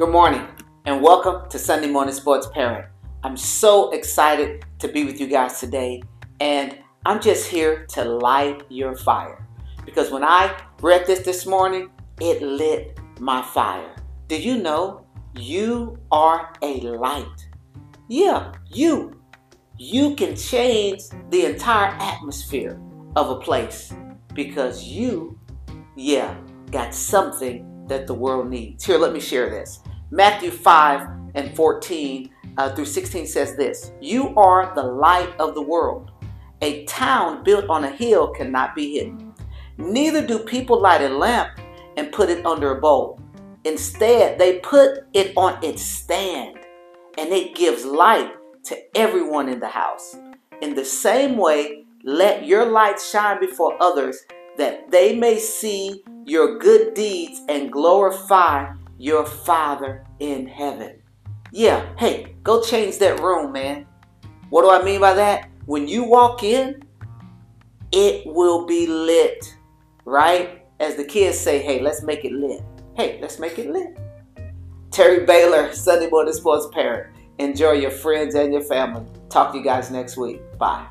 Good morning and welcome to Sunday Morning Sports Parent. I'm so excited to be with you guys today and I'm just here to light your fire because when I read this this morning, it lit my fire. Did you know you are a light? Yeah, you. You can change the entire atmosphere of a place because you, yeah, got something that the world needs. Here, let me share this. Matthew 5 and 14 uh, through 16 says this You are the light of the world. A town built on a hill cannot be hidden. Neither do people light a lamp and put it under a bowl. Instead, they put it on its stand and it gives light to everyone in the house. In the same way, let your light shine before others that they may see your good deeds and glorify your Father in heaven. Yeah, hey, go change that room, man. What do I mean by that? When you walk in, it will be lit, right? As the kids say, hey, let's make it lit. Hey, let's make it lit. Terry Baylor, Sunday Morning Sports Parent. Enjoy your friends and your family. Talk to you guys next week. Bye.